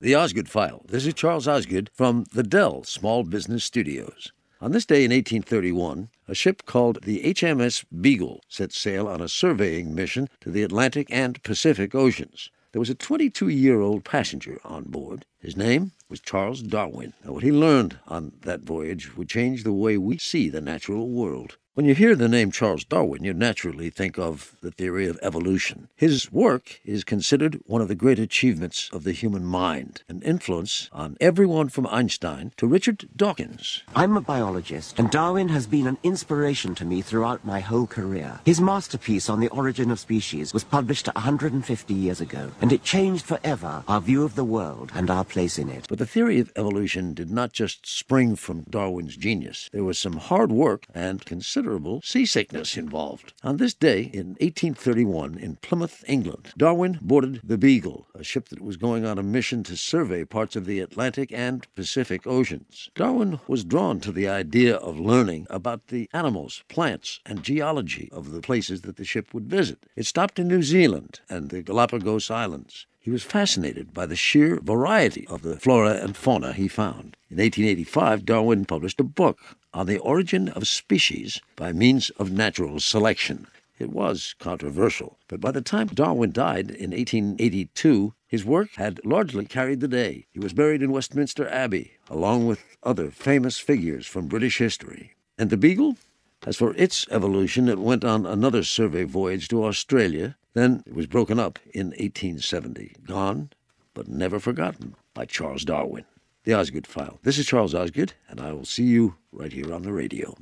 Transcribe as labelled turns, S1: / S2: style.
S1: The Osgood File. This is Charles Osgood from the Dell Small Business Studios. On this day in 1831, a ship called the HMS Beagle set sail on a surveying mission to the Atlantic and Pacific Oceans. There was a 22 year old passenger on board. His name was Charles Darwin. Now, what he learned on that voyage would change the way we see the natural world. When you hear the name Charles Darwin, you naturally think of the theory of evolution. His work is considered one of the great achievements of the human mind, an influence on everyone from Einstein to Richard Dawkins.
S2: I'm a biologist, and Darwin has been an inspiration to me throughout my whole career. His masterpiece on the origin of species was published 150 years ago, and it changed forever our view of the world and our place in it.
S1: But the theory of evolution did not just spring from Darwin's genius. There was some hard work and considerable seasickness involved. On this day in 1831 in Plymouth, England, Darwin boarded the Beagle, a ship that was going on a mission to survey parts of the Atlantic and Pacific Oceans. Darwin was drawn to the idea of learning about the animals, plants, and geology of the places that the ship would visit. It stopped in New Zealand and the Galapagos Islands. He was fascinated by the sheer variety of the flora and fauna he found. In 1885, Darwin published a book on the origin of species by means of natural selection. It was controversial, but by the time Darwin died in 1882, his work had largely carried the day. He was buried in Westminster Abbey, along with other famous figures from British history. And the Beagle? As for its evolution, it went on another survey voyage to Australia. Then it was broken up in 1870. Gone, but never forgotten by Charles Darwin. The Osgood File. This is Charles Osgood, and I will see you right here on the radio.